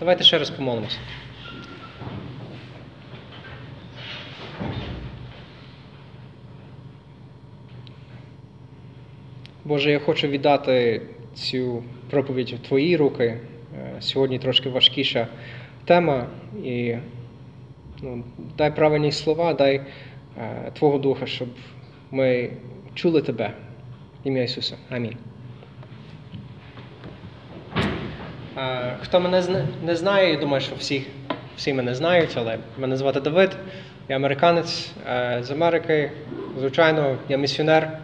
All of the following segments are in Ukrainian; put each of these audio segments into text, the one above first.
Давайте ще раз помолимося. Боже, я хочу віддати цю проповідь в Твої руки. Е, Сьогодні трошки важкіша тема. І ну, дай правильні слова, дай е, Твого Духа, щоб ми чули Тебе. Ім'я Ісуса. Амінь. Е, Хто мене не знає, я думаю, що всі, всі мене знають, але мене звати Давид, я американець е, з Америки. Звичайно, я місіонер.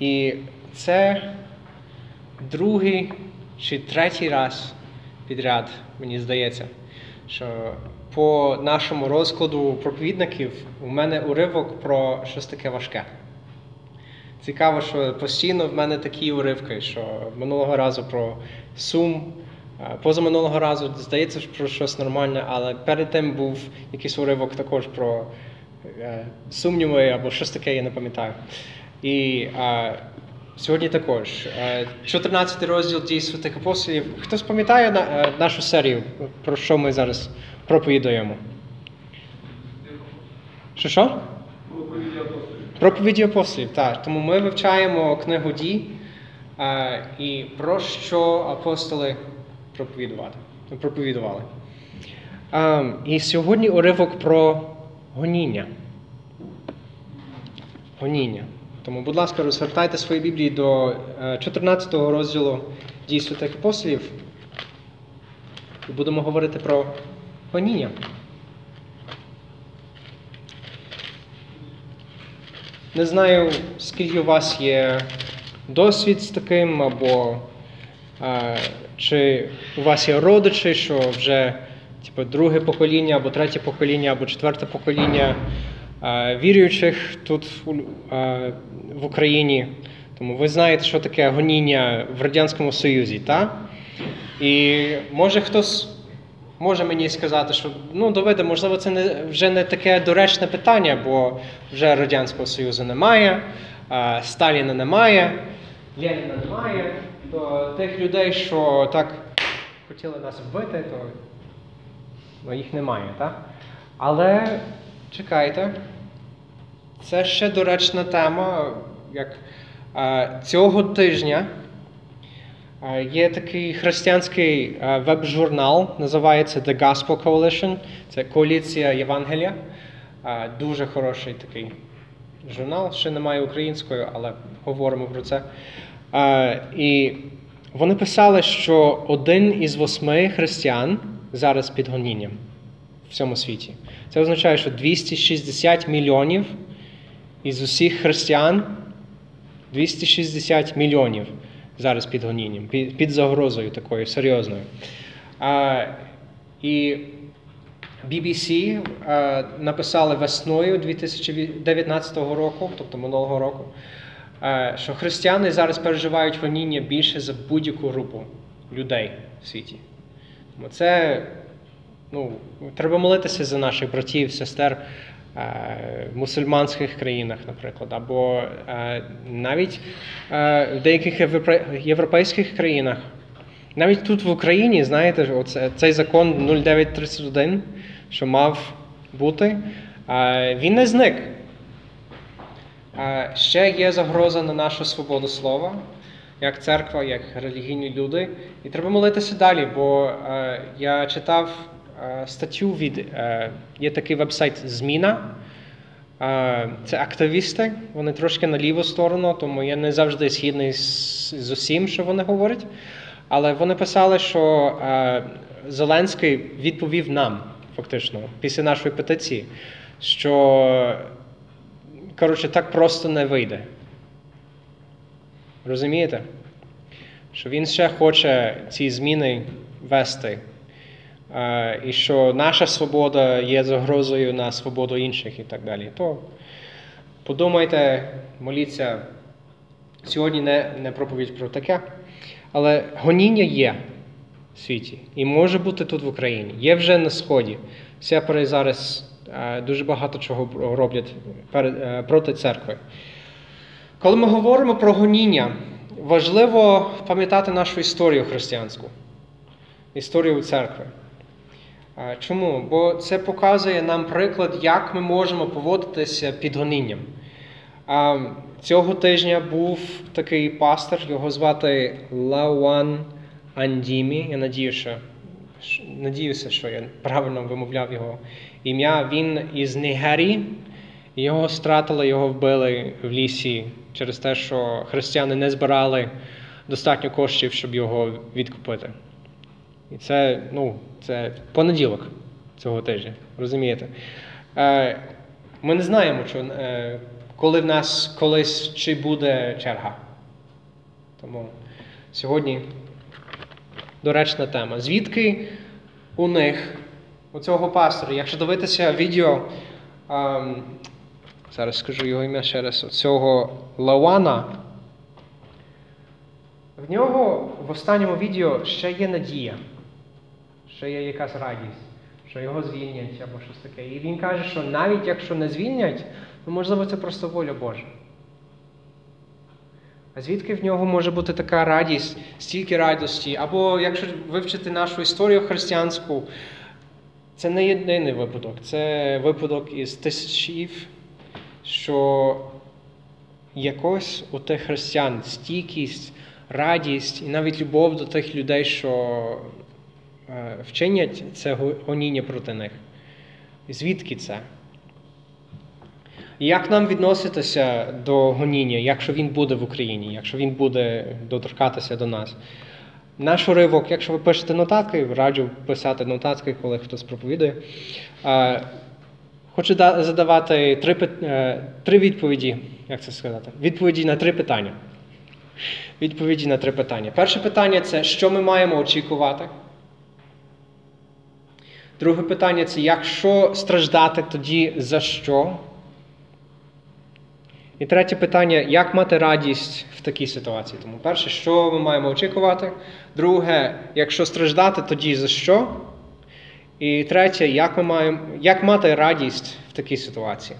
І це другий чи третій раз підряд, мені здається, що по нашому розкладу проповідників у мене уривок про щось таке важке. Цікаво, що постійно в мене такі уривки, що минулого разу про сум, позаминулого разу здається про щось нормальне, але перед тим був якийсь уривок також про е, сумніви або щось таке, я не пам'ятаю. І е, сьогодні також. Е, 14 розділ дій святих апостолів. Хтось пам'ятає на, е, нашу серію, про що ми зараз проповідуємо? Що що? Проповіді апостолів, так. Тому ми вивчаємо книгу дій е, і про що апостоли проповідували. Е, і сьогодні уривок про гоніння. Гоніння. Тому, будь ласка, розгортайте свої Біблії до е, 14 розділу дій святих апостолів. І будемо говорити про гоніння. Не знаю, скільки у вас є досвід з таким, або е, чи у вас є родичі, що вже типу, друге покоління, або третє покоління, або четверте покоління е, віруючих тут у, е, в Україні. Тому ви знаєте, що таке гоніння в Радянському Союзі, так? І може хтось може мені сказати, що ну Давиде, можливо, це не вже не таке доречне питання, бо вже Радянського Союзу немає, Сталіна немає, Леніна немає. То тих людей, що так хотіли нас вбити, то ну, їх немає, так? Але чекайте, це ще доречна тема, як цього тижня. Є такий християнський веб-журнал, називається The Gospel Coalition. Це коаліція Євангелія. Дуже хороший такий журнал. Ще немає українською, але говоримо про це. І вони писали, що один із восьми християн зараз під гонінням в всьому світі. Це означає, що 260 мільйонів із усіх християн 260 мільйонів зараз під гонінням, під, під загрозою такою серйозною. А, і BBC а, написали весною 2019 року, тобто минулого року, а, що християни зараз переживають гоніння більше за будь-яку групу людей в світі. Тому це ну, треба молитися за наших братів, сестер в мусульманських країнах, наприклад, або е, навіть е, в деяких європейських країнах. Навіть тут в Україні, знаєте, оце, цей закон 0931, що мав бути, е, він не зник. Е, Ще є загроза на нашу свободу слова, як церква, як релігійні люди. І треба молитися далі, бо е, я читав е, статтю від е, є такий вебсайт Зміна. Е, Це активісти, вони трошки на ліву сторону, тому я не завжди згідний з, усім, що вони говорять. Але вони писали, що е, Зеленський відповів нам, фактично, після нашої петиції, що коротше, так просто не вийде. Розумієте? Що він ще хоче ці зміни вести. І що наша свобода є загрозою на свободу інших і так далі. То подумайте, моліться. Сьогодні не, не проповідь про таке, але гоніння є в світі і може бути тут в Україні. Є вже на Сході. Сепари зараз дуже багато чого роблять е, проти церкви. Коли ми говоримо про гоніння, важливо пам'ятати нашу історію християнську. історію церкви. Чому? Бо це показує нам приклад, як ми можемо поводитися під гонінням. Цього тижня був такий пастор, його звати Лауан Андімі. Я надіюся, надіюся, що я правильно вимовляв його ім'я. Він із Нігерії. Його стратили, його вбили в лісі через те, що християни не збирали достатньо коштів, щоб його відкупити. І це ну, це понеділок цього тижня. Розумієте? Е, Ми не знаємо, що, е, коли в нас колись чи буде черга. Тому сьогодні доречна тема. Звідки у них, у цього пастора, якщо дивитися відео, ем, зараз скажу його ім'я ще раз, цього Лауана, в нього в останньому відео ще є надія що є якась радість, що його звільнять або щось таке. І він каже, що навіть якщо не звільнять, то можливо це просто воля Божа. А звідки в нього може бути така радість, стільки радості? Або якщо вивчити нашу історію християнську, це не єдиний випадок, це випадок із тисячів, що якось у тих християн стійкість, радість і навіть любов до тих людей, що вчинять це гоніння проти них. Звідки це? Як нам відноситися до гоніння, якщо він буде в Україні, якщо він буде доторкатися до нас? Наш уривок, якщо ви пишете нотатки, раджу писати нотатки, коли хтось проповідує. Е, хочу задавати три е, три відповіді, як це сказати? Відповіді на три питання. Відповіді на три питання. Перше питання це що ми маємо очікувати. Друге питання це якщо страждати, тоді за що? І третє питання, як мати радість в такій ситуації? Тому перше, що ми маємо очікувати. Друге, якщо страждати, тоді за що? І третє, як ми маємо, як мати радість в такій ситуації?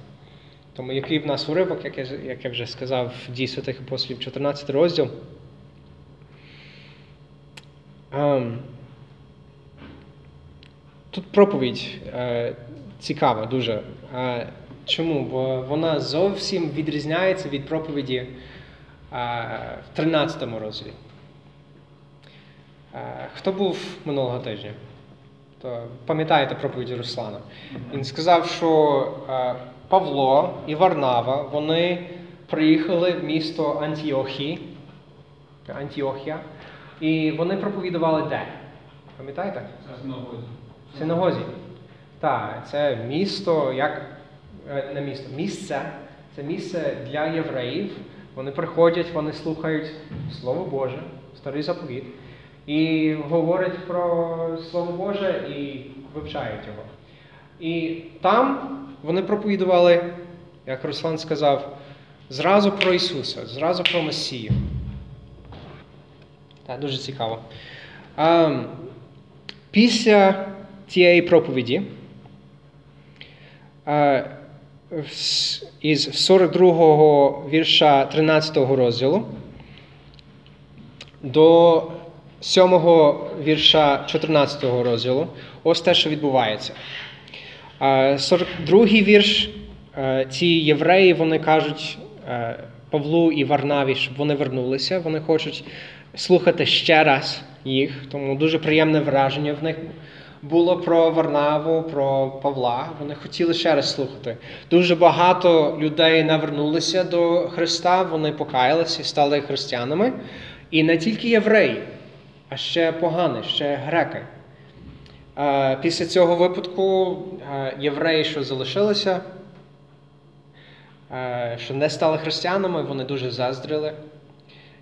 Тому який в нас уривок, як я як я вже сказав, в дій святих апостолів 14 розділ. Um, Тут проповідь е, цікава дуже. Е, чому? Бо вона зовсім відрізняється від проповіді е, в 13 розділі. Е, хто був минулого тижня? То пам'ятаєте проповідь Руслана? Він сказав, що е, Павло і Варнава вони приїхали в місто Антіохі, Антіохія, і вони проповідували де? Пам'ятаєте? Синагозі. Так, це місто, як е, не місто, місце. Це місце для євреїв. Вони приходять, вони слухають Слово Боже, старий заповіт, і говорять про Слово Боже і вивчають його. І там вони проповідували, як Руслан сказав, зразу про Ісуса, зразу про Месію. Так, дуже цікаво. Ем, Після цієї проповіді із 42-го вірша 13-го розділу до 7-го вірша 14 розділу. Ось те, що відбувається. 42-й вірш. Ці євреї вони кажуть Павлу і Варнаві, щоб вони вернулися. Вони хочуть слухати ще раз їх, тому дуже приємне враження в них було про Варнаву, про Павла. Вони хотіли ще раз слухати. Дуже багато людей навернулися до Христа, вони покаялися і стали християнами. І не тільки євреї, а ще погани, ще греки. Після цього випадку євреї, що залишилися, що не стали християнами, вони дуже заздрили.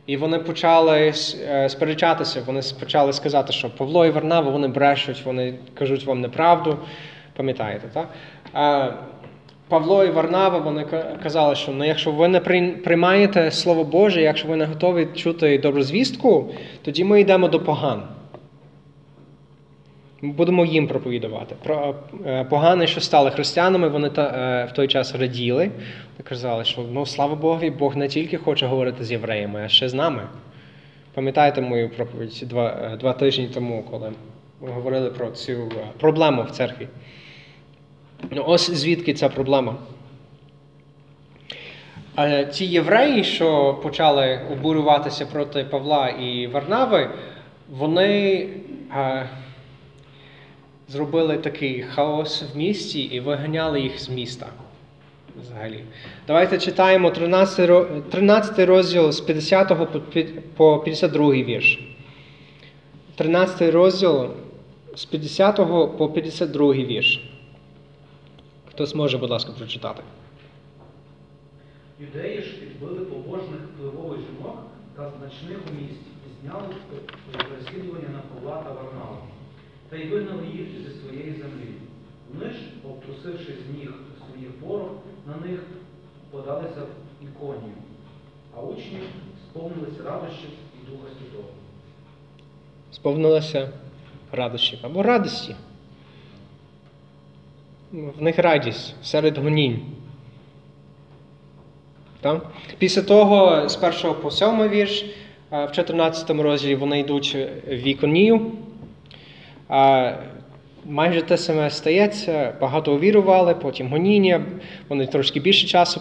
І вони почали е, сперечатися, вони почали сказати, що Павло і Варнава вони брешуть, вони кажуть вам неправду. Пам'ятаєте, так? Павло і Варнава вони казали, що ну, якщо ви не приймаєте Слово Боже, якщо ви не готові чути доброзвістку, тоді ми йдемо до поган. Ми будемо їм проповідувати. Про е, погани, що стали християнами, вони та, е, в той час раділи. Вони казали, що ну, слава Богові, Бог не тільки хоче говорити з євреями, а ще з нами. Пам'ятаєте мою проповідь два, е, два тижні тому, коли ми говорили про цю проблему в церкві? Ну, ось звідки ця проблема. А ті євреї, що почали обурюватися проти Павла і Варнави, вони зробили такий хаос в місті і виганяли їх з міста. Взагалі. Давайте читаємо 13, 13 розділ з 50 по 52 вірш. 13 розділ з 50 по 52 вірш. Хто зможе, будь ласка, прочитати? Юдеї ж підбили побожних впливових жінок та значних у місті і зняли переслідування на Павла та Варнава, та й вигнали їх зі своєї землі. Вони ж, обтрусивши з ніг своїх порох, на них подалися в іконію, а учні сповнилися радощів і Духа Святого. Сповнилося радощів або радості. В них радість серед гонінь. Так? Після того, з першого по сьомий вірш, е, в 14 розділі вони йдуть в Іконію. А Майже те саме стається, багато увірували, потім гоніння, вони трошки більше часу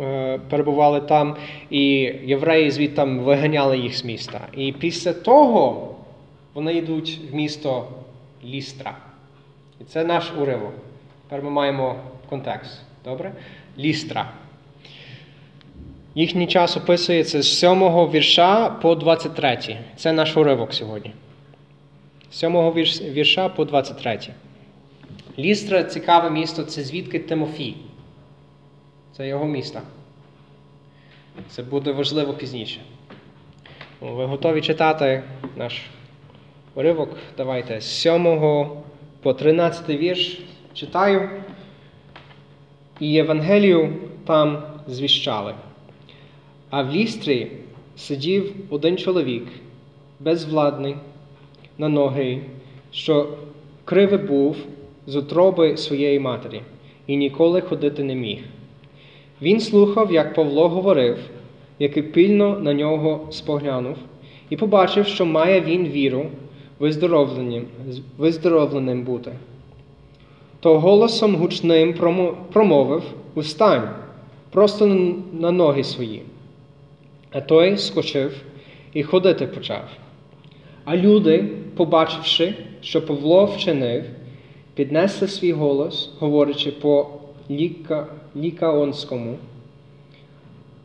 е, перебували там, і євреї звідти виганяли їх з міста. І після того вони йдуть в місто Лістра. І це наш уривок. Тепер ми маємо контекст. Добре? Лістра. Їхній час описується з 7 вірша по 23. Це наш уривок сьогодні. З 7 вірша по 23. Лістра цікаве місто це звідки Тимофій. Це його місто. Це буде важливо пізніше. Ви готові читати наш уривок? Давайте з 7 по 13 вірш читаю. І Євангелію там звіщали. А в лістрі сидів один чоловік, безвладний, на ноги, що кривий був з утроби своєї матері, і ніколи ходити не міг. Він слухав, як Павло говорив, який пильно на нього споглянув, і побачив, що має він віру виздоровленим, виздоровленим бути. То голосом гучним промовив Устань, просто на ноги свої. А той скочив і ходити почав. А люди, побачивши, що Павло вчинив, піднесли свій голос, говорячи по ліка, лікаонському.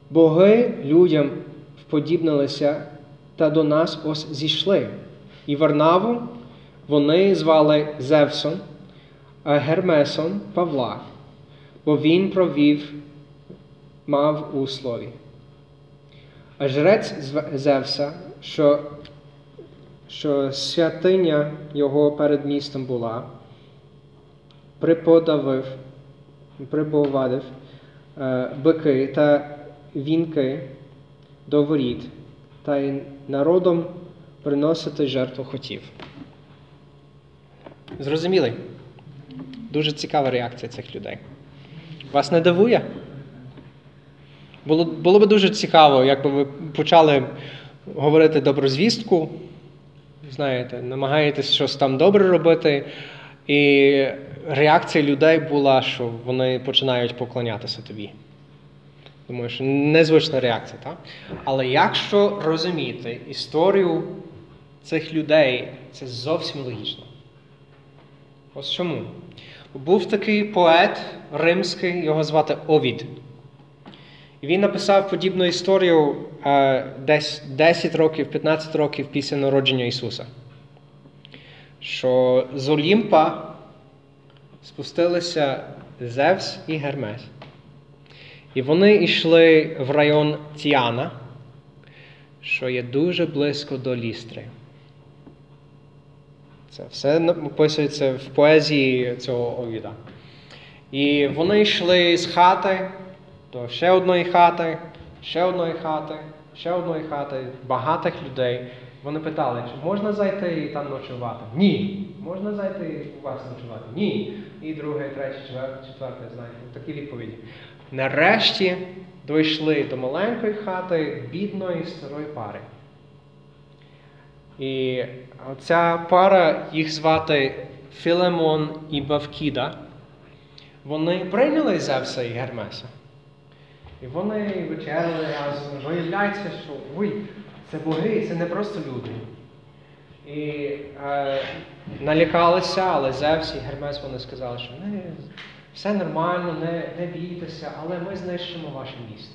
Боги людям вподібнилися та до нас ось зійшли. І Варнаву вони звали Зевсом, а Гермесом Павла, бо він провів мав у слові. А жрець Зевса, що що святиня його перед містом була, приподавив, припровадив е, бики та вінки до воріт, та й народом приносити жертву хотів. Зрозуміли? Дуже цікава реакція цих людей. Вас не дивує? Було було б дуже цікаво, якби ви почали говорити доброзвістку, знаєте, намагаєтесь щось там добре робити, і реакція людей була, що вони починають поклонятися тобі. Думаю, що незвична реакція, так? Але якщо розуміти історію цих людей, це зовсім логічно. Ось чому? Був такий поет римський, його звати Овід. І він написав подібну історію е, десь 10 років, 15 років після народження Ісуса. Що з Олімпа спустилися Зевс і Гермес. І вони йшли в район Тіана, що є дуже близько до Лістри. Це все описується в поезії цього Овіда. І вони йшли з хати до ще одної хати, ще одної хати, ще одної хати, багатих людей. Вони питали, чи можна зайти і там ночувати? Ні. Можна зайти у вас ночувати? Ні. І друге, третє, четверте, четверте, знаєте, такі відповіді. Нарешті дійшли до маленької хати бідної старої пари. І ця пара, їх звати Філемон і Бавкіда, вони прийняли Зевса і Гермеса. І вони вечеряли разом. Виявляється, що ой, це боги, це не просто люди. І е, налякалися, але Зевс і Гермес вони сказали, що не, все нормально, не, не бійтеся, але ми знищимо ваше місто.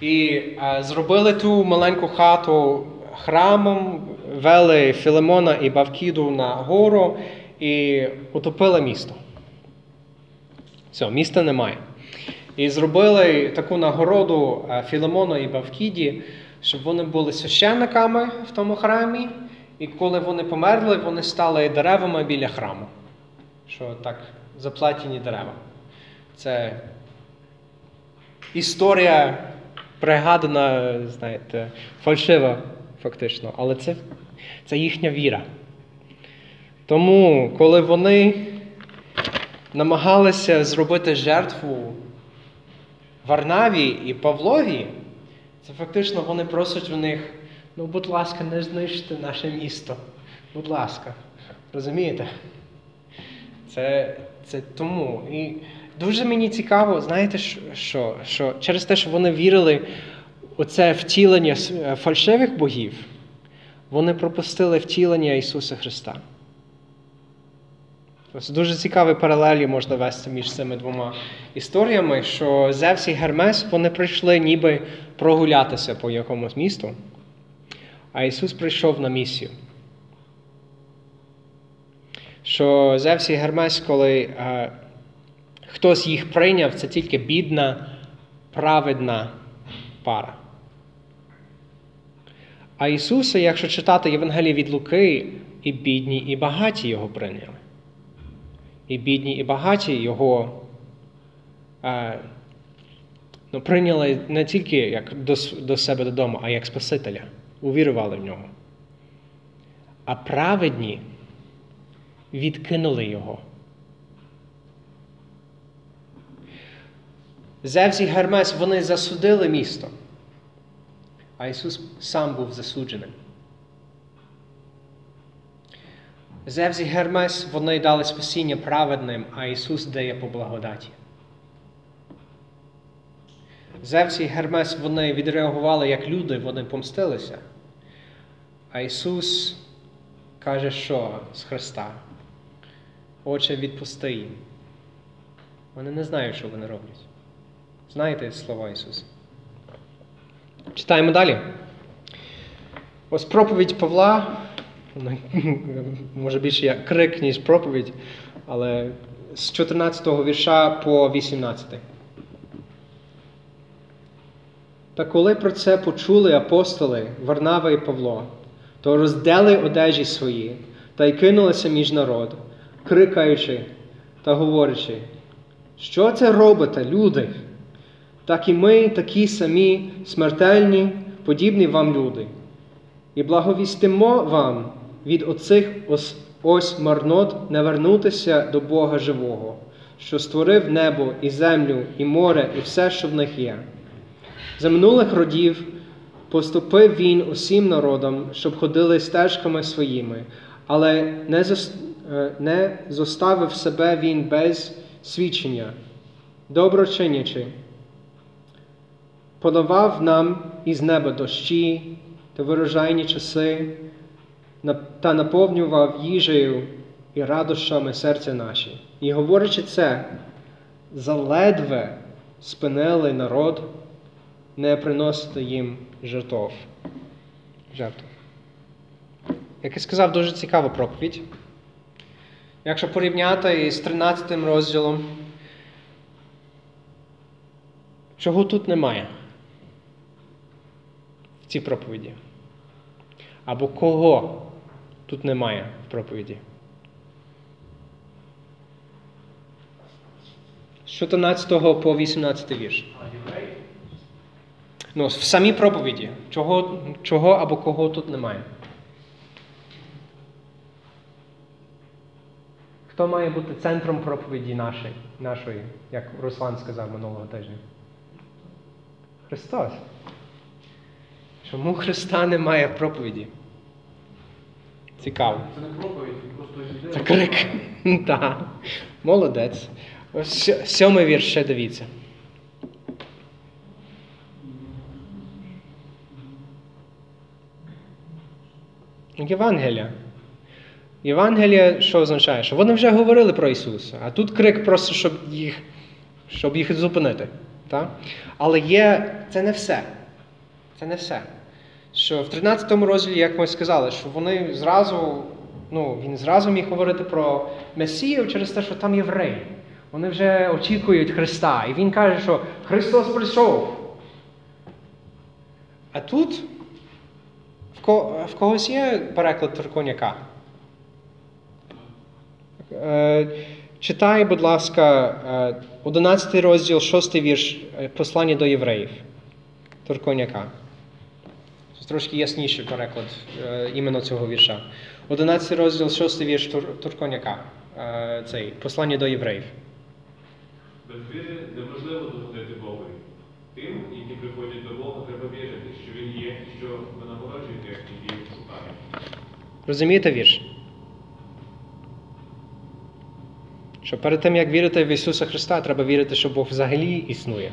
І е, зробили ту маленьку хату храмом, вели Філемона і Бавкіду на гору і утопили місто. Все, міста немає. І зробили таку нагороду е, і Бавкіді, щоб вони були священниками в тому храмі, і коли вони померли, вони стали деревами біля храму. Що так, заплетені дерева. Це історія пригадана, знаєте, фальшива, фактично, але це, це їхня віра. Тому, коли вони намагалися зробити жертву Варнаві і Павлові, це фактично вони просять у них, ну, будь ласка, не знищте наше місто. Будь ласка. Розумієте? Це це тому. І дуже мені цікаво, знаєте, що що через те, що вони вірили у це втілення фальшивих богів, вони пропустили втілення Ісуса Христа. Ось дуже цікаві паралелі можна вести між цими двома історіями, що Зевс і Гермес вони прийшли ніби прогулятися по якомусь місту, а Ісус прийшов на місію. Що Зевс і Гермес, коли е, хтось їх прийняв, це тільки бідна, праведна пара. А Ісуса, якщо читати Євангеліє від Луки, і бідні, і багаті його прийняли і бідні, і багаті його е, ну, прийняли не тільки як до, до себе додому, а як Спасителя, увірували в нього. А праведні відкинули його. Зевс і Гермес вони засудили місто, а Ісус сам був засудженим. Зевс і Гермес вони дали спасіння праведним, а Ісус дає по благодаті. Зевс і Гермес вони відреагували як люди, вони помстилися. А Ісус каже, що з Христа. Отче, відпусти їм. Вони не знають, що вони роблять. Знаєте слова Ісуса? Читаємо далі. Ось проповідь Павла може більше як крик, ніж проповідь, але з 14 го вірша по 18. Та коли про це почули апостоли Варнава і Павло, то роздели одежі свої та й кинулися між народ, крикаючи та говорячи, що це робите, люди? Так і ми, такі самі смертельні, подібні вам люди, і благовістимо вам від оцих ось, ось марнот не вернутися до Бога живого, що створив небо і землю, і море, і все, що в них є. За минулих родів поступив він усім народам, щоб ходили стежками своїми, але не е, не зоставив себе він без свідчення, доброчинячи, подавав нам із неба дощі та вирожайні часи та наповнював їжею і радощами серця наші. І говорячи це, заледве спинили народ не приносити їм жертв. жертв. Як я сказав, дуже цікава проповідь. Якщо порівняти із 13 розділом, чого тут немає в цій проповіді? Або кого тут немає в проповіді. З 14 по 18 вірш. Ну, в самій проповіді. Чого чого або кого тут немає? Хто має бути центром проповіді нашої, нашої, як Руслан сказав минулого тижня? Христос. Чому Христа немає в проповіді? Цікаво. Це не проповідь, просто. Це крик. Так. Молодець. Ось сьомий вірш ще дивіться. Євангелія. Євангелія що означає? Що вони вже говорили про Ісуса, а тут крик просто, щоб їх, щоб їх зупинити. Так? Але є, це не все. Це не все. Що в 13 розділі, як ми сказали, що вони зразу, ну, він зразу міг говорити про Месію через те, що там євреї. Вони вже очікують Христа. І він каже, що Христос прийшов. А тут в, когось є переклад Турконяка? Е, Читай, будь ласка, е, 11 розділ, 6 вірш, е, послання до євреїв. Турконяка. Трошки ясніший переклад е, іменно цього вірша. 11 розділ, 6 вірш Тур, Турконяка. Е, цей, послання до євреїв. Без віри неможливо догодити Богові. Тим, які приходять до Бога, треба вірити, що Він є, що ви нагороджуєте, як які їх шукають. Розумієте вірш? Що перед тим, як вірити в Ісуса Христа, треба вірити, що Бог взагалі існує.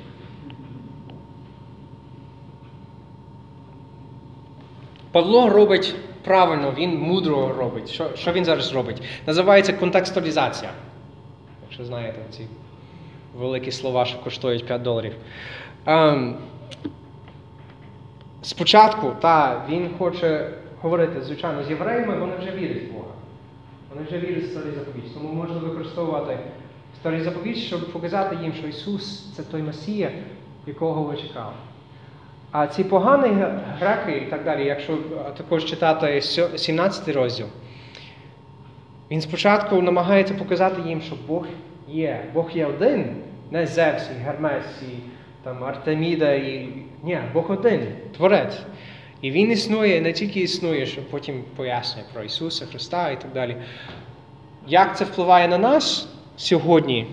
Павло робить правильно, він мудро робить. Що, що він зараз робить? Називається контекстуалізація. Якщо знаєте ці великі слова, що коштують 5 доларів. Ем, спочатку, та, він хоче говорити, звичайно, з євреями, вони вже вірять в Бога. Вони вже вірять в старий заповідь. Тому можна використовувати старий заповідь, щоб показати їм, що Ісус це той Месія, якого ви чекали. А ці погані греки і так далі, якщо також читати 17 розділ, він спочатку намагається показати їм, що Бог є. Бог є один, не Зевс, і Гермес, і там, Артеміда, і. Ні, Бог один, Творець. І Він існує, не тільки існує, що потім пояснює про Ісуса Христа і так далі. Як це впливає на нас сьогодні?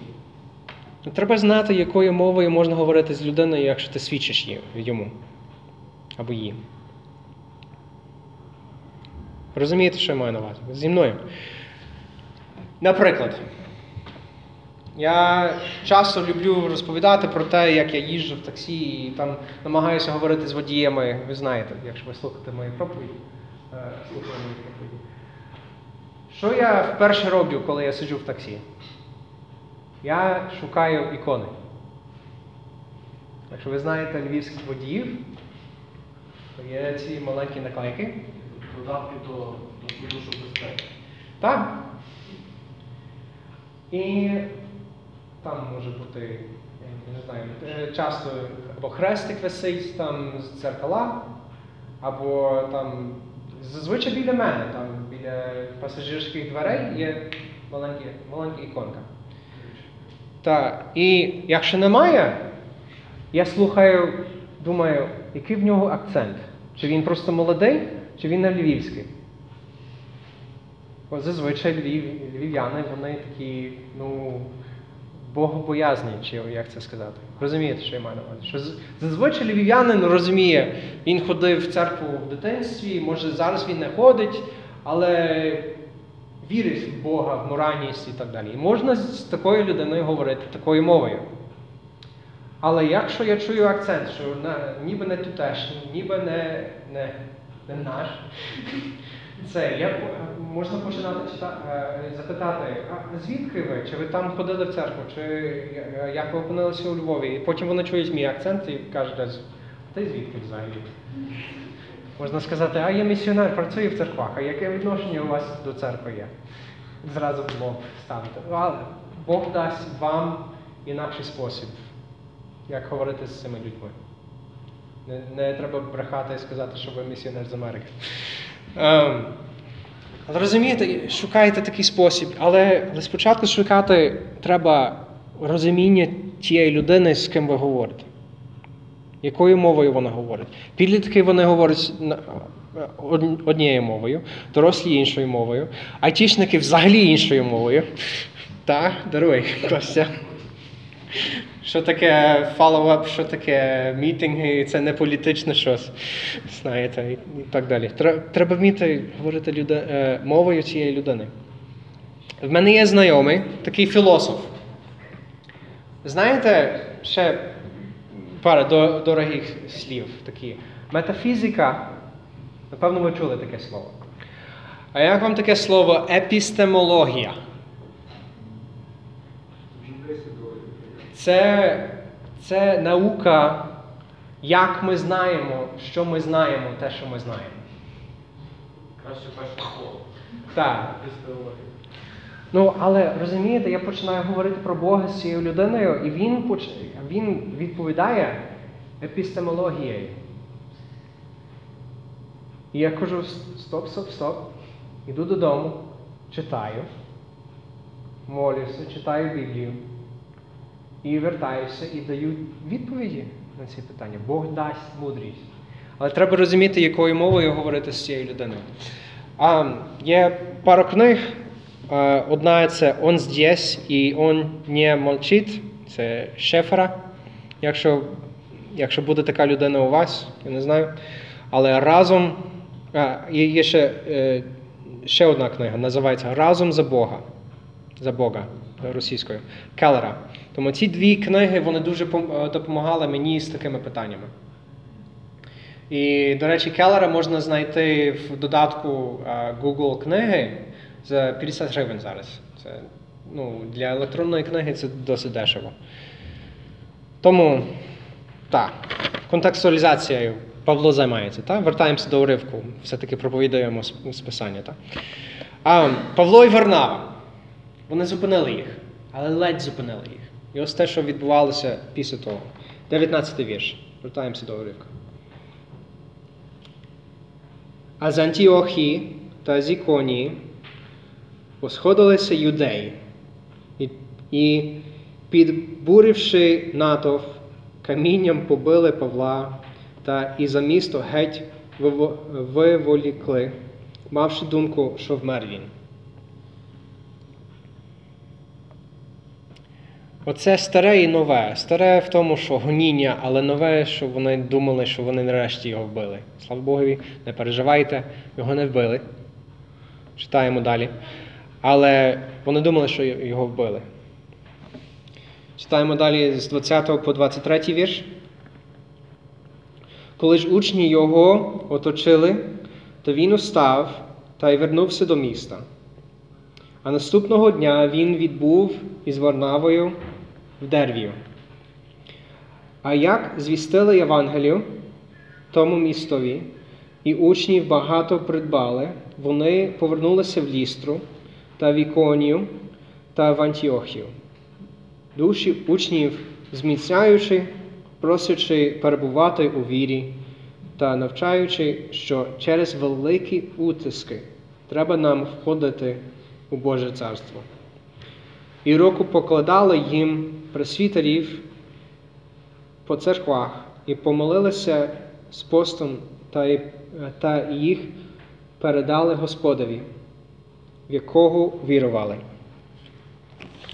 Ну, Треба знати, якою мовою можна говорити з людиною, якщо ти свідчиш йому або їй. Розумієте, що я маю на увазі? Зі мною. Наприклад, я часто люблю розповідати про те, як я їжджу в таксі і там намагаюся говорити з водіями. Ви знаєте, якщо ви слухаєте мої проповіді, е, слухаю мої проповіді. Що я вперше роблю, коли я сиджу в таксі? Я шукаю ікони. Якщо ви знаєте львівських водіїв, то є ці маленькі наклейки. Додатки до, до безпеки. Так. І там може бути, я не знаю, е, часто або хрестик висить там з дзеркала, або там зазвичай біля мене, там біля пасажирських дверей є маленькі, маленька іконка. Так, і якщо немає, я слухаю, думаю, який в нього акцент? Чи він просто молодий, чи він не львівський? Бо зазвичай львів, львів'яни, вони такі, ну, богобоязні, чи як це сказати. Розумієте, що я маю на увазі? Що зазвичай львів'янин розуміє, він ходив в церкву в дитинстві, може зараз він не ходить, але вірить в Бога, в моральність і так далі. І можна з такою людиною говорити такою мовою. Але якщо я чую акцент, що ніби не тутешній, ніби не, не, не наш, це я можна починати читати, е, запитати, а звідки ви? Чи ви там ходили в церкву, чи як ви опинилися у Львові? І потім вони чують мій акцент і кажуть, ти звідки взагалі? Можна сказати, а я місіонер, працюю в церквах, а яке відношення у вас до церкви є? Зразу лоб ставити. Але Бог дасть вам інакший спосіб, як говорити з цими людьми. Не, не треба брехати і сказати, що ви місіонер з Америки. Ем, але розумієте, шукайте такий спосіб, але, але спочатку шукати треба розуміння тієї людини, з ким ви говорите. Якою мовою вона говорить? Підлітки вони говорять однією мовою, дорослі іншою мовою, айтішники взагалі іншою мовою. Так, даруй, Костя. що таке follow-up, що таке мітинги, це не політичне щось. Знаєте, і, так далі. Треба вміти говорити люди, е, мовою цієї людини. В мене є знайомий, такий філософ. Знаєте, ще пара до- дорогих слів такі. Метафізика, напевно, ви чули таке слово. А як вам таке слово епістемологія? Це, це наука, як ми знаємо, що ми знаємо, те, що ми знаємо. Краще перше слово. Так. Епістемологія. Ну, але розумієте, я починаю говорити про Бога з цією людиною, і він, поч... він відповідає епістемологією. І я кажу: стоп, стоп, стоп. Іду додому, читаю, молюся, читаю Біблію. І вертаюся і даю відповіді на ці питання. Бог дасть мудрість. Але треба розуміти, якою мовою говорити з цією людиною. А, є пару книг. Одна це «Он здесь» і «Он не молчить». Це Шефера. Якщо, якщо буде така людина у вас, я не знаю. Але разом. А, є ще, е, ще одна книга, називається Разом за Бога. За Бога російською. Келлера. Тому ці дві книги вони дуже е, допомагали мені з такими питаннями. І, до речі, Келлера можна знайти в додатку е, Google книги за 50 гривень зараз. Це, ну, для електронної книги це досить дешево. Тому, так, контекстуалізацією Павло займається. Так? Вертаємося до уривку. Все-таки проповідуємо з, з писання. Так? А, Павло і Варнава. Вони зупинили їх, але ледь зупинили їх. І ось те, що відбувалося після того. 19 вірш. Вертаємося до уривка. А з Антіохії та з Іконії посходилися юдеї, і, і підбуривши натовп, камінням побили Павла та і за місто геть виволікли, мавши думку, що вмер він. Оце старе і нове. Старе в тому, що гоніння, але нове, що вони думали, що вони нарешті його вбили. Слава Богові, не переживайте, його не вбили. Читаємо далі. Але вони думали, що його вбили. Читаємо далі з 20 по 23 вірш. Коли ж учні його оточили, то він устав та й вернувся до міста. А наступного дня він відбув із Варнавою в Дервію. А як звістили Євангелію тому містові, і учнів багато придбали, вони повернулися в Лістру та в Іконію та в Антіохію. Душі учнів зміцняючи, просячи перебувати у вірі та навчаючи, що через великі утиски треба нам входити у Боже Царство. І руку покладали їм пресвітерів по церквах і помолилися з постом та їх передали Господові, в якого вірували.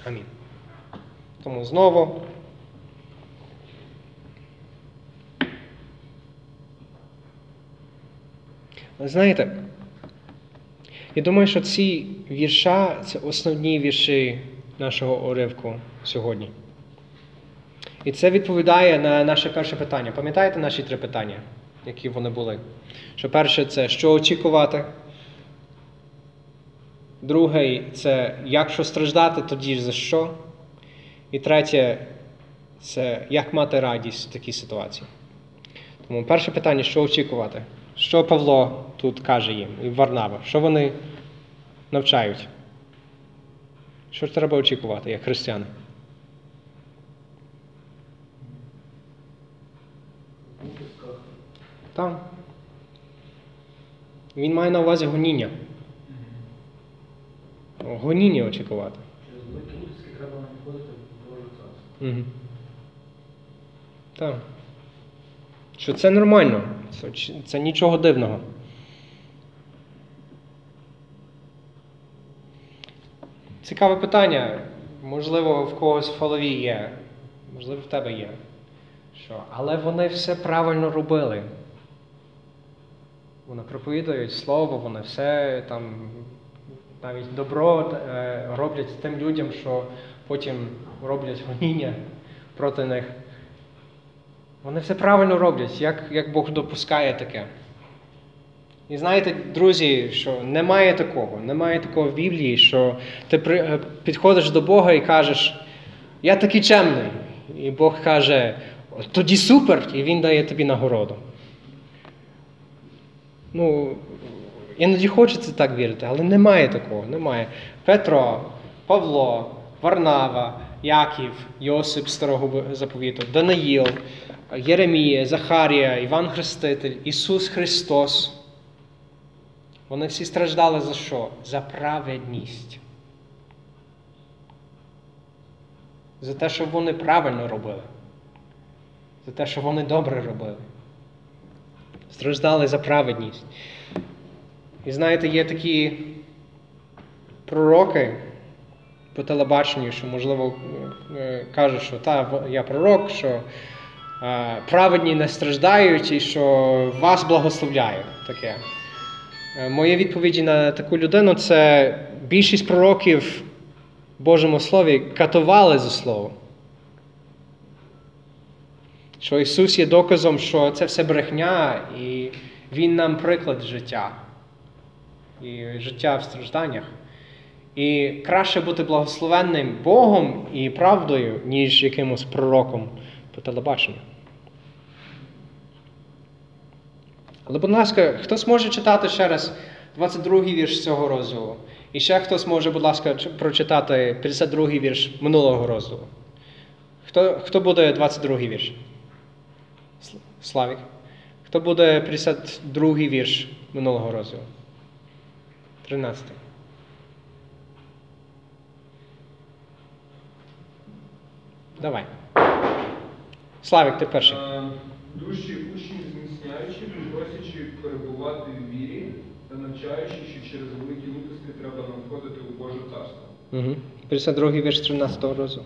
Амінь. Тому знову. Знаєте, я думаю, що ці вірша це основні вірші нашого уривку сьогодні. І це відповідає на наше перше питання. Пам'ятаєте наші три питання, які вони були? Що перше це що очікувати. Друге це якщо страждати, тоді за що. І третє це як мати радість в такій ситуації. Тому перше питання, що очікувати? Що Павло тут каже їм і Варнава? Що вони навчають? Що треба очікувати, як християни? Там. Він має на увазі гоніння. Гоніння очікувати. Треба нам входити в. Угу. Так. Що це нормально, це, це нічого дивного. Цікаве питання. Можливо, в когось в голові є можливо, в тебе є. Що? Але вони все правильно робили. Вони проповідують слово, вони все там навіть добро е, роблять тим людям, що потім роблять гоніння проти них. Вони все правильно роблять, як, як Бог допускає таке. І знаєте, друзі, що немає такого, немає такого в Біблії, що ти е, підходиш до Бога і кажеш, я такий чемний. І Бог каже, тоді супер, і Він дає тобі нагороду. Ну, іноді хочеться так вірити, але немає такого, немає. Петро, Павло, Варнава, Яків, Йосип Старого заповіту, Даниїл, Єремія, Захарія, Іван Хреститель, Ісус Христос. Вони всі страждали за що? За праведність. За те, що вони правильно робили. За те, що вони добре робили. Страждали за праведність. І знаєте, є такі пророки по телебаченню, що, можливо, е, кажуть, що та, я пророк, що е, праведні не страждають і що вас благословляю. Таке. Е, Моє відповіді на таку людину це більшість пророків в Божому Слові катували за слово. Що Ісус є доказом, що це все брехня, і Він нам приклад життя. І життя в стражданнях. І краще бути благословенним Богом і правдою, ніж якимось пророком по телебаченню. Але, будь ласка, хтось може читати ще раз 22-й вірш цього розділу. І ще хтось може, будь ласка, прочитати 52-й вірш минулого розділу. Хто, хто буде 22-й вірш? Сл- Славік. Хто буде 52-й вірш минулого розділу? 13. Давай. Славік, ти перший. Е, Душі учнів зміцняючи, просячи перебувати в вірі та навчаючи, що через великі лутості треба нам входити у Боже царство. Угу. 52 вірш 13 розділу.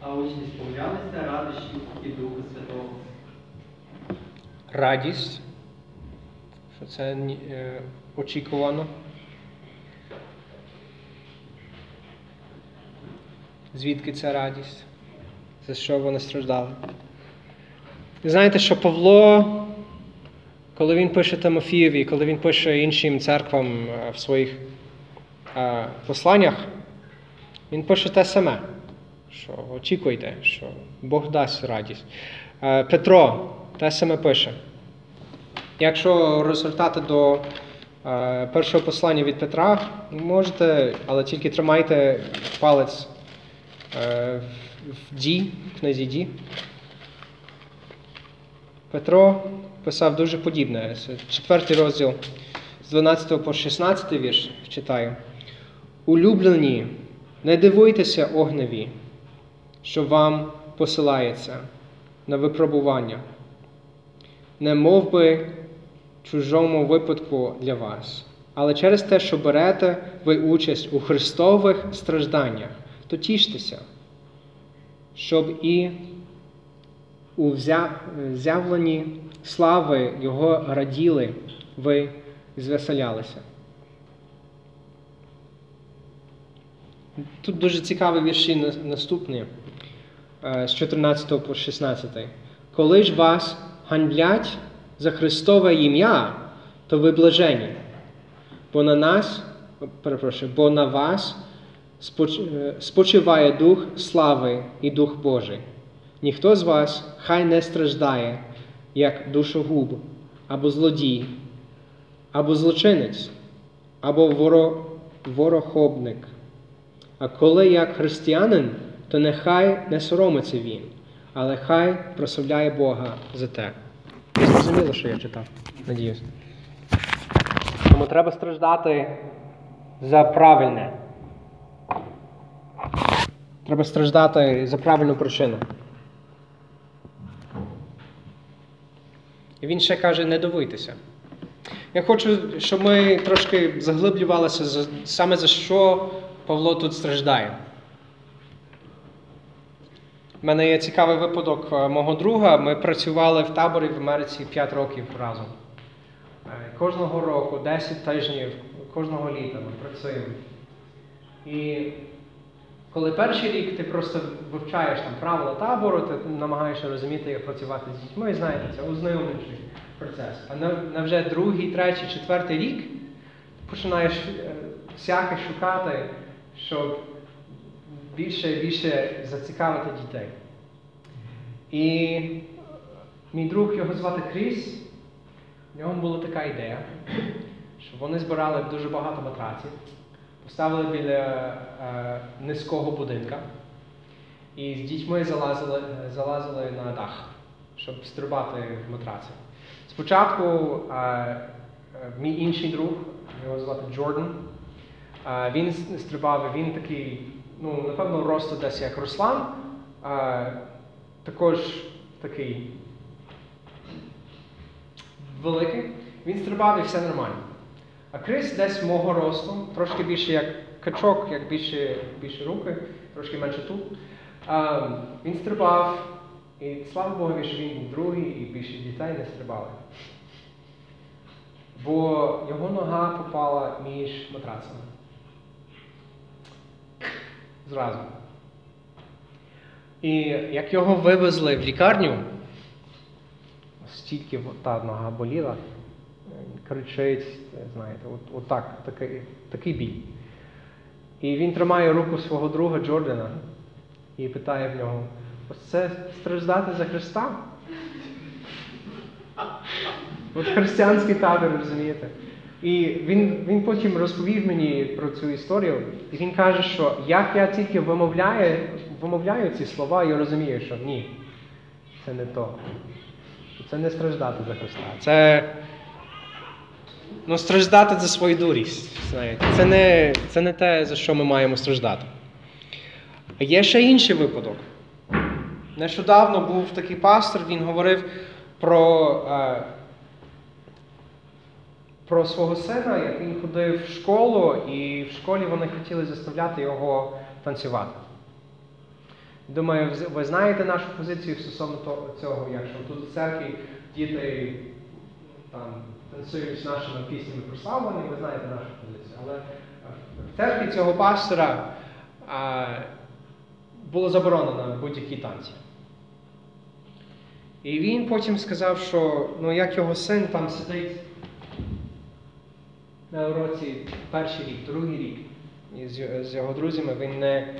А учні сповнялися радощів і Духа Святого. Радість. Що це е, очікувано. Звідки ця радість? За що вони страждали? Ви знаєте, що Павло, коли він пише Тимофієві, коли він пише іншим церквам е, в своїх е, посланнях, він пише те саме, що очікуйте, що Бог дасть радість. Е, Петро те саме пише. Якщо розвертати до першого послання від Петра, можете, але тільки тримайте палець в Ді, в книзі Ді. Петро писав дуже подібне. Четвертий розділ з 12 по 16 вірш читаю. Улюблені, не дивуйтеся огневі, що вам посилається на випробування, не мов би чужому випадку для вас, але через те, що берете ви участь у Христових стражданнях, то тіштеся, щоб і у взя- з'явленні слави Його раділи, ви звеселялися. Тут дуже цікаві вірші наступні е, з 14 по 16. Коли ж вас ганьблять за Христове ім'я, то ви блажені. Бо на нас, перепрошую, бо на вас спочиває Дух слави і Дух Божий. Ніхто з вас хай не страждає, як душогуб, або злодій, або злочинець, або воро, ворохобник. А коли як християнин, то нехай не соромиться він, але хай прославляє Бога за те. Зрозуміло, що я читав, надіюсь. Тому треба страждати за правильне. Треба страждати за правильну причину. І він ще каже, не дивуйтеся. Я хочу, щоб ми трошки заглиблювалися за, саме за що Павло тут страждає. в мене є цікавий випадок е, мого друга. Ми працювали в таборі в Америці 5 років разом. Е, Кожного року, 10 тижнів, кожного літа ми працюємо. І коли перший рік ти просто вивчаєш там правила табору, ти намагаєшся розуміти, як працювати з дітьми, знаєте, це ознайомлюючий процес. А на, вже другий, третій, четвертий рік починаєш е, всяке шукати, щоб більше і більше зацікавити дітей. І мій друг його звати Кріс. В нього була така ідея, що вони збирали дуже багато матраців, поставили біля е, низького будинка і з дітьми залазили, залазили на дах, щоб стрибати в матраці. Спочатку е, е, мій інший друг, його звати Джордан, він стрибав, він такий, ну, напевно, росту десь як Руслан, також такий великий, він стрибав і все нормально. А Крис десь мого росту, трошки більше як качок, як більше, більше руки, трошки менше тут. А, він стрибав, і слава Богу, що він був другий, і більше дітей не стрибали. Бо його нога попала між матрацами. Зразу. І як його вивезли в лікарню, стільки та нога боліла, кричить, знаєте, от, от так, такий, такий біль. І він тримає руку свого друга Джордана і питає в нього: ось це страждати за Христа? От християнський табір, розумієте? І він, він потім розповів мені про цю історію, і він каже, що як я тільки вимовляю, вимовляю ці слова, я розумію, що ні, це не то. Це не страждати за Христа. Це ну, страждати за свою дурість. Це, не, це не те, за що ми маємо страждати. А є ще інший випадок. Нещодавно був такий пастор, він говорив про, е, про свого сина, як він ходив в школу, і в школі вони хотіли заставляти його танцювати. Думаю, ви знаєте нашу позицію стосовно цього, якщо тут в церкві діти там, танцюють з нашими піснями прославлені, ви знаєте нашу позицію. Але е, в церкві цього пастора а, було заборонено будь-які танці. І він потім сказав, що ну, як його син там сидить на уроці перший рік, другий рік, і з, з його друзями він не,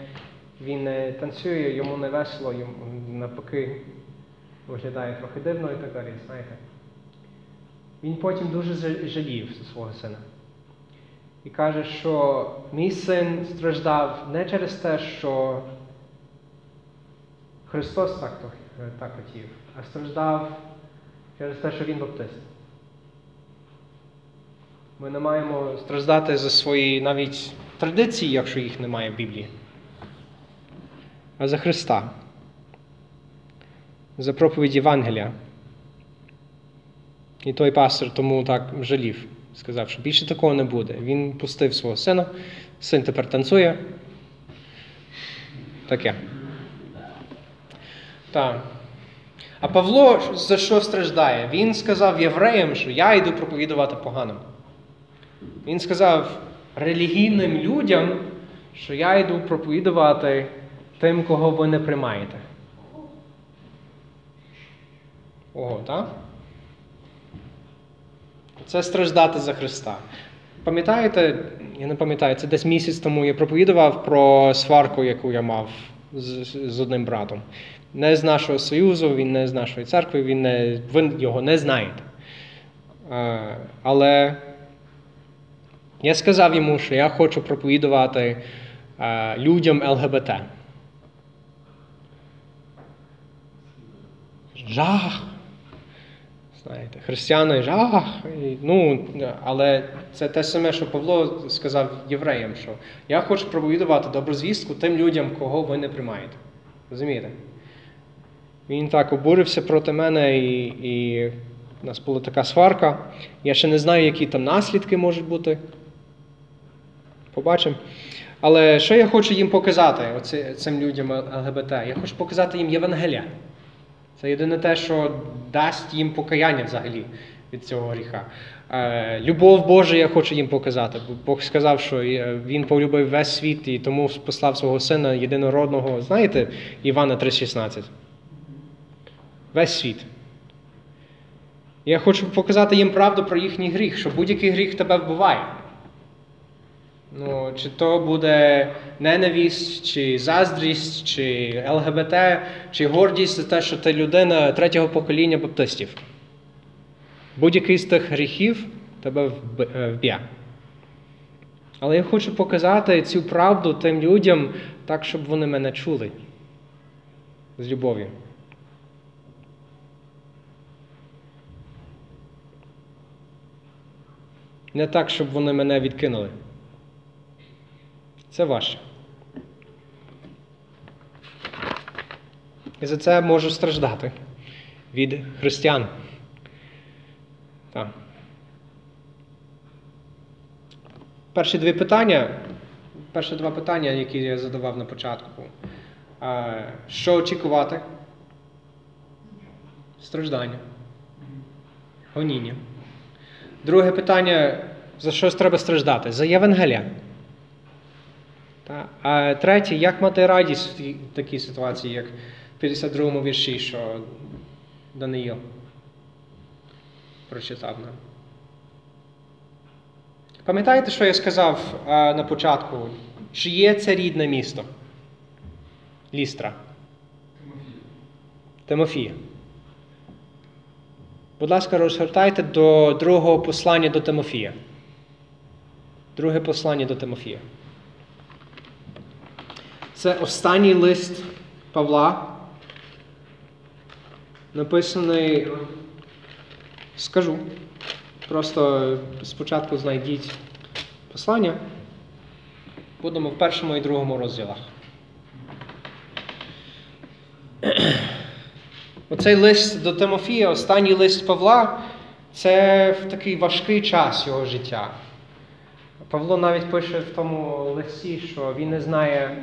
він не танцює, йому не весело, йому навпаки виглядає трохи дивно і так далі, знаєте. Він потім дуже жалів свого сина. І каже, що мій син страждав не через те, що Христос так, так хотів, а страждав через те, що він баптист. Ми не маємо страждати за свої навіть традиції, якщо їх немає в Біблії, а за Христа, за проповідь Євангелія. І той пастор тому так жалів, сказав, що більше такого не буде. Він пустив свого сина, син тепер танцює. Таке. Так. А Павло за що страждає? Він сказав євреям, що я йду проповідувати поганим. Він сказав релігійним людям, що я йду проповідувати тим, кого ви не приймаєте. Ого, так? Це страждати за Христа. Пам'ятаєте, я не пам'ятаю, це десь місяць тому я проповідував про сварку, яку я мав з, з одним братом. Не з нашого союзу, він не з нашої церкви, він не, ви його не знаєте. Е, але я сказав йому, що я хочу проповідувати е, людям ЛГБТ. Жах. Знаєте, християни жах. І, ну, але це те саме, що Павло сказав євреям, що я хочу проповідувати добру звістку тим людям, кого ви не приймаєте. Розумієте? Він так обурився проти мене, і, і у нас була така сварка. Я ще не знаю, які там наслідки можуть бути. Побачимо. Але що я хочу їм показати, оці, цим людям ЛГБТ? Я хочу показати їм Євангелія. Це єдине те, що дасть їм покаяння взагалі від цього гріха. Е, Любов Божа я хочу їм показати. Бо Бог сказав, що е, Він полюбив весь світ і тому послав свого сина єдинородного. Знаєте, Івана 3,16. Весь світ. Я хочу показати їм правду про їхній гріх, що будь-який гріх тебе вбиває. Ну, чи то буде ненависть, чи заздрість, чи ЛГБТ, чи гордість за те, що ти людина третього покоління баптистів. Будь-який з тих гріхів тебе е, вб'є. Але я хочу показати цю правду тим людям так, щоб вони мене чули з любов'ю. Не так, щоб вони мене відкинули. Це ваше. І за це можу страждати від християн. Так. Перші дві питання, перші два питання, які я задавав на початку. Що очікувати? Страждання. Гоніння. Друге питання: за щось треба страждати? За Євангелія. Та? А третє, як мати радість в такій ситуації, як в 52-му вірші, що Даниїл прочитав нам. Пам'ятаєте, що я сказав а, на початку? Чи є це рідне місто? Лістра. Тимофій. Тимофія. Будь ласка, розгортайте до другого послання до Тимофія. Друге послання до Тимофія. Це останній лист Павла. Написаний. Скажу. Просто спочатку знайдіть послання. Будемо в першому і другому розділах. Оцей лист до Тимофія, останній лист Павла, це в такий важкий час його життя. Павло навіть пише в тому листі, що він не знає,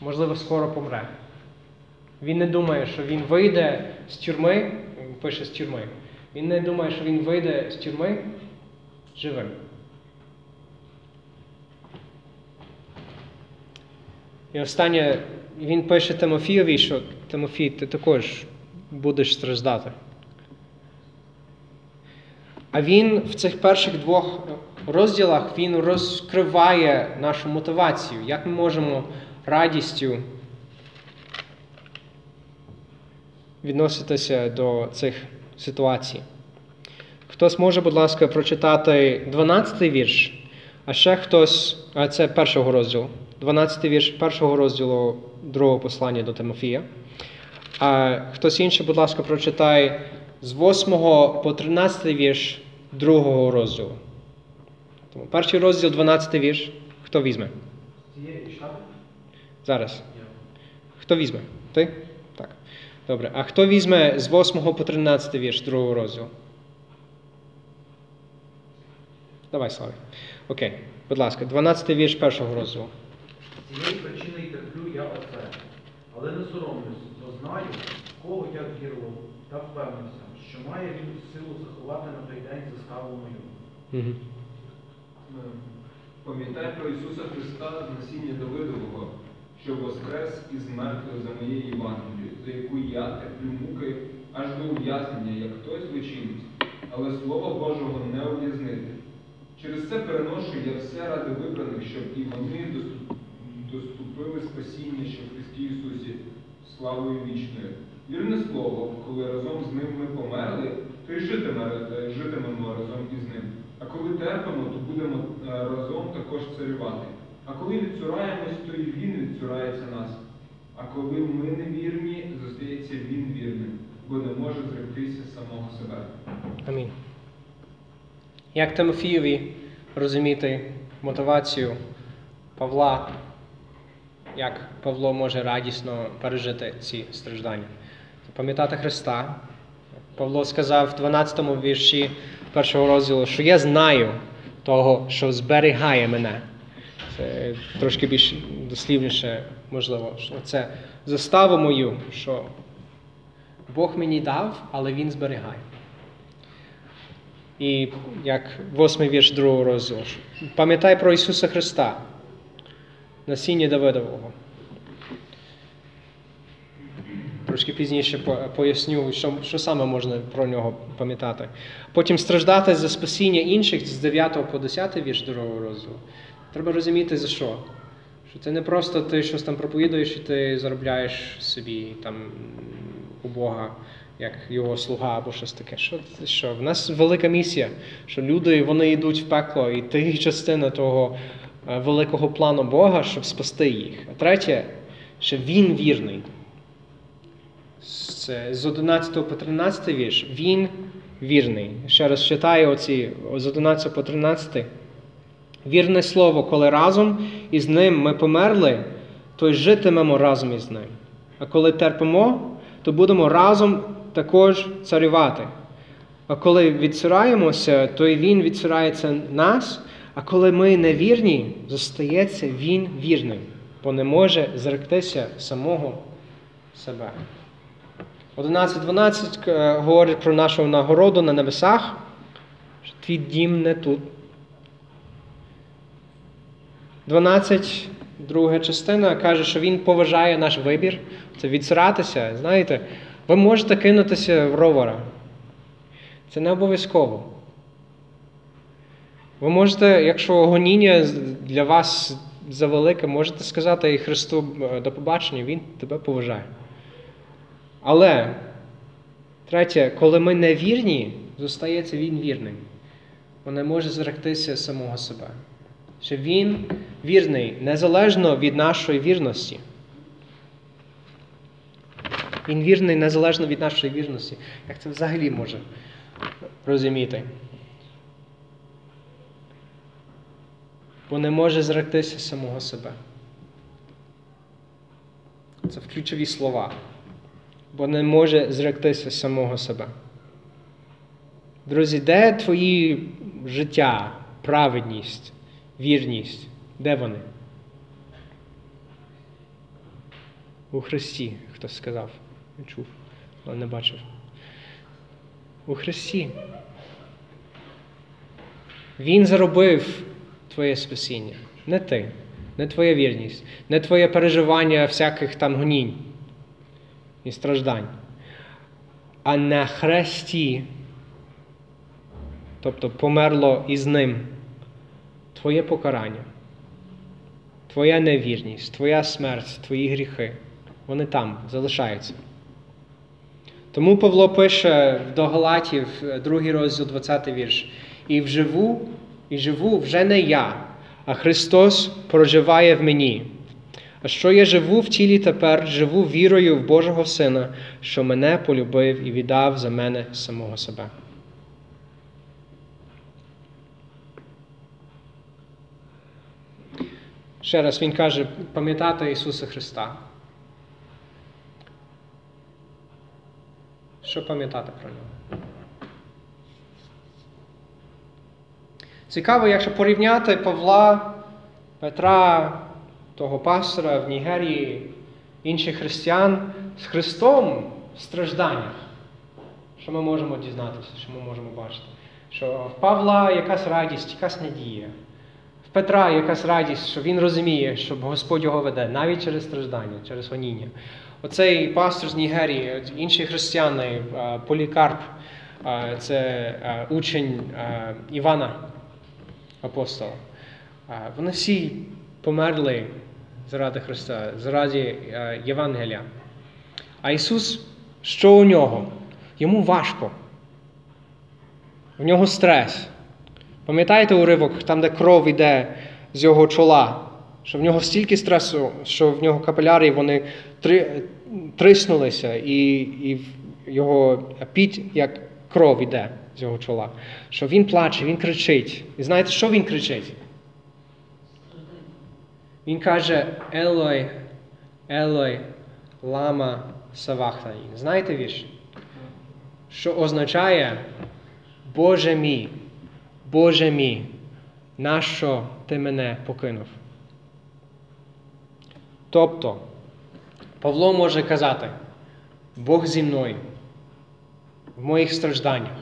можливо, скоро помре. Він не думає, що він вийде з тюрми, він пише з тюрми. Він не думає, що він вийде з тюрми живим. І останнє, він пише Тимофієві, що Тимофій, ти також будеш страждати. А він в цих перших двох розділах він розкриває нашу мотивацію, як ми можемо радістю відноситися до цих ситуацій. Хтось може, будь ласка, прочитати 12-й вірш, а ще хтось, а це першого розділу, 12-й вірш першого розділу другого послання до Тимофія. А хтось інший, будь ласка, прочитай з 8 по 13 вірш другого розділу. Тому перший розділ, 12 вірш. Хто візьме? Цієї? Зараз. Хто візьме? Ти? Так. Добре. А хто візьме з 8 по 13 вірш другого розділу? Давай, Славі. Окей. Будь ласка, 12 вірш першого розділу. Цієї причини й терплю я оце, але не соромлюсь, бо знаю, кого я вірував, та впевнився, що має він силу заховати на той день заставу мою. Угу. Пам'ятай про Ісуса Христа з насіння Давидового, що воскрес із мертвих за моєю Євангелією, за яку я терплю муки аж до ув'язнення, як той злочинець, але Слова Божого не ув'язнити. Через це переношу я все ради вибраних, щоб і вони доступили спасіння, що в Христі Ісусі, славою вічною. Вірне слово, коли разом з ним ми померли, то й е, житимемо разом із ним. А коли терпимо, то будемо е, разом також царювати. А коли відцураємось, то і він відцурається нас. А коли ми невірні, зостається він вірним, бо не може зректися самого себе. Амінь. Як Тимофієві розуміти мотивацію Павла, як Павло може радісно пережити ці страждання? Пам'ятати Христа. Павло сказав в 12 му вірші першого розділу, що я знаю того, що зберігає мене. Це трошки більш дослівніше, можливо. що Це заставу мою, що Бог мені дав, але Він зберігає. І як восьмий вірш другого розділу. Пам'ятай про Ісуса Христа, насіння Давидового. Трошки пізніше поясню, що, що саме можна про нього пам'ятати. Потім страждати за спасіння інших з 9 по 10 вірш другого розділу. Треба розуміти за що. Що це не просто ти щось там проповідуєш і ти заробляєш собі там у Бога як його слуга або щось таке. Що, що? В нас велика місія, що люди вони йдуть в пекло, і ти частина того е, великого плану Бога, щоб спасти їх. А третє, що Він вірний. Це з 11 по 13 вірш. Він вірний. Ще раз читаю оці з 11 по 13. Вірне слово, коли разом із ним ми померли, то й житимемо разом із ним. А коли терпимо, то будемо разом також царювати. А коли відсираємося, то й він відсирається нас, а коли ми невірні, зостається він вірним, бо не може зректися самого себе. 11.12 е, говорить про нашу нагороду на небесах, що твій дім не тут. 12, друга частина, каже, що він поважає наш вибір. Це відсиратися. Знаєте, ви можете кинутися в ровера. Це не обов'язково. Ви можете, якщо гоніння для вас завелике, можете сказати і Христу е, до побачення, Він тебе поважає. Але, третє, коли ми не вірні, зостається Він вірним. Бо може зректися самого себе. Що Він вірний незалежно від нашої вірності. Він вірний незалежно від нашої вірності. Як це взагалі може розуміти? Бо не може зректися самого себе. Це ключові слова. Бо не може зректися самого себе. Друзі, де твої життя, праведність, вірність? Де вони? У Христі, хтось сказав. Не чув, але не бачив. У Христі. Він заробив твоє спасіння. Не ти, не твоя вірність, не твоє переживання всяких там гонінь і страждань. А на хресті, тобто померло із ним твоє покарання, твоя невірність, твоя смерть, твої гріхи. Вони там залишаються. Тому Павло пише до Галатів, другий розділ, 20 вірш. І вживу, і живу вже не я, а Христос проживає в мені. А що я живу в тілі тепер, живу вірою в Божого Сина, що мене полюбив і віддав за мене самого себе. Ще раз Він каже, пам'ятати Ісуса Христа. Що пам'ятати про нього? Цікаво, якщо порівняти Павла, Петра, того пастора в Нігерії, інших християн з Христом в стражданнях. Що ми можемо дізнатися, що ми можемо бачити? Що в Павла якась радість, якась надія. Петра якась радість, що він розуміє, що Господь його веде, навіть через страждання, через гоніння. Оцей пастор з Нігерії, інші християни, Полікарп, це учень Івана апостола. Вони всі померли заради Христа, заради Євангелія. А Ісус, що у нього? Йому важко. В нього стрес. Пам'ятаєте уривок, там, де кров йде з його чола, що в нього стільки стресу, що в нього капіляри вони три, триснулися, і і його піть, як кров йде з його чола. Що він плаче, він кричить. І знаєте, що він кричить? Він каже Елой, Елой, лама савахтані. Знаєте вірш? Що означає Боже мій, Боже мій, нащо ти мене покинув? Тобто, Павло може казати, Бог зі мною в моїх стражданнях.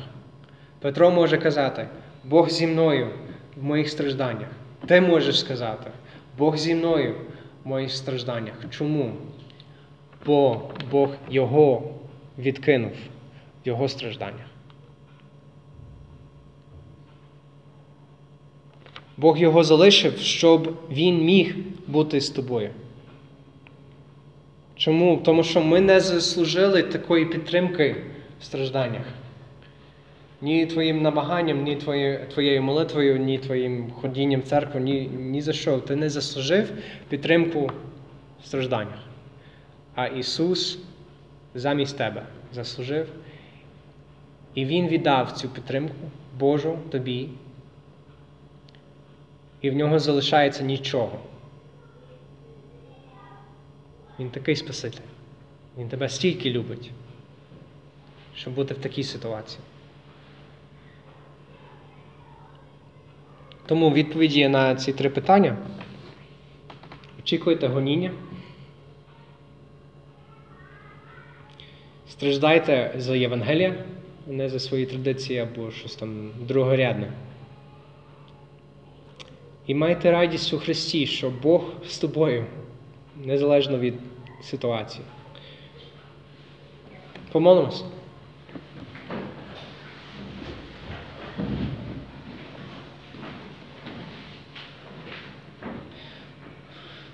Петро може казати, Бог зі мною в моїх стражданнях. Ти можеш сказати, Бог зі мною в моїх стражданнях. Чому? Бо Бог його відкинув в його стражданнях. Бог його залишив, щоб він міг бути з тобою. Чому? Тому що ми не заслужили такої підтримки в стражданнях. Ні твоїм намаганням, ні твоєю, твоєю молитвою, ні твоїм ходінням в церкву, ні, ні за що. Ти не заслужив підтримку в стражданнях. А Ісус замість тебе заслужив. І Він віддав цю підтримку Божу тобі. І в нього залишається нічого. Він такий Спаситель. Він тебе стільки любить, щоб бути в такій ситуації. Тому відповіді на ці три питання. Очікуйте гоніння. Страждайте за Євангелія, не за свої традиції або щось там другорядне. І майте радість у Христі, що Бог з тобою, незалежно від ситуації. Помолимось.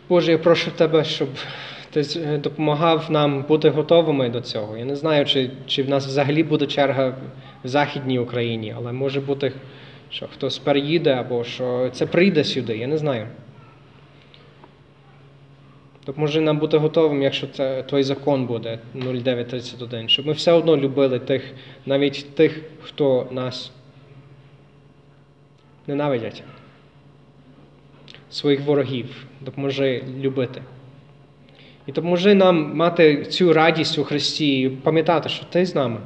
Боже, я прошу тебе, щоб ти допомагав нам бути готовими до цього. Я не знаю, чи, чи в нас взагалі буде черга в Західній Україні, але може бути, що хтось переїде або що це прийде сюди, я не знаю. Допоможи нам бути готовим, якщо це той закон буде 0931, щоб ми все одно любили тих, навіть тих, хто нас ненавидять своїх ворогів, допоможи любити. І допоможи нам мати цю радість у Христі і пам'ятати, що Ти з нами.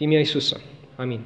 В Ім'я Ісуса. Амінь.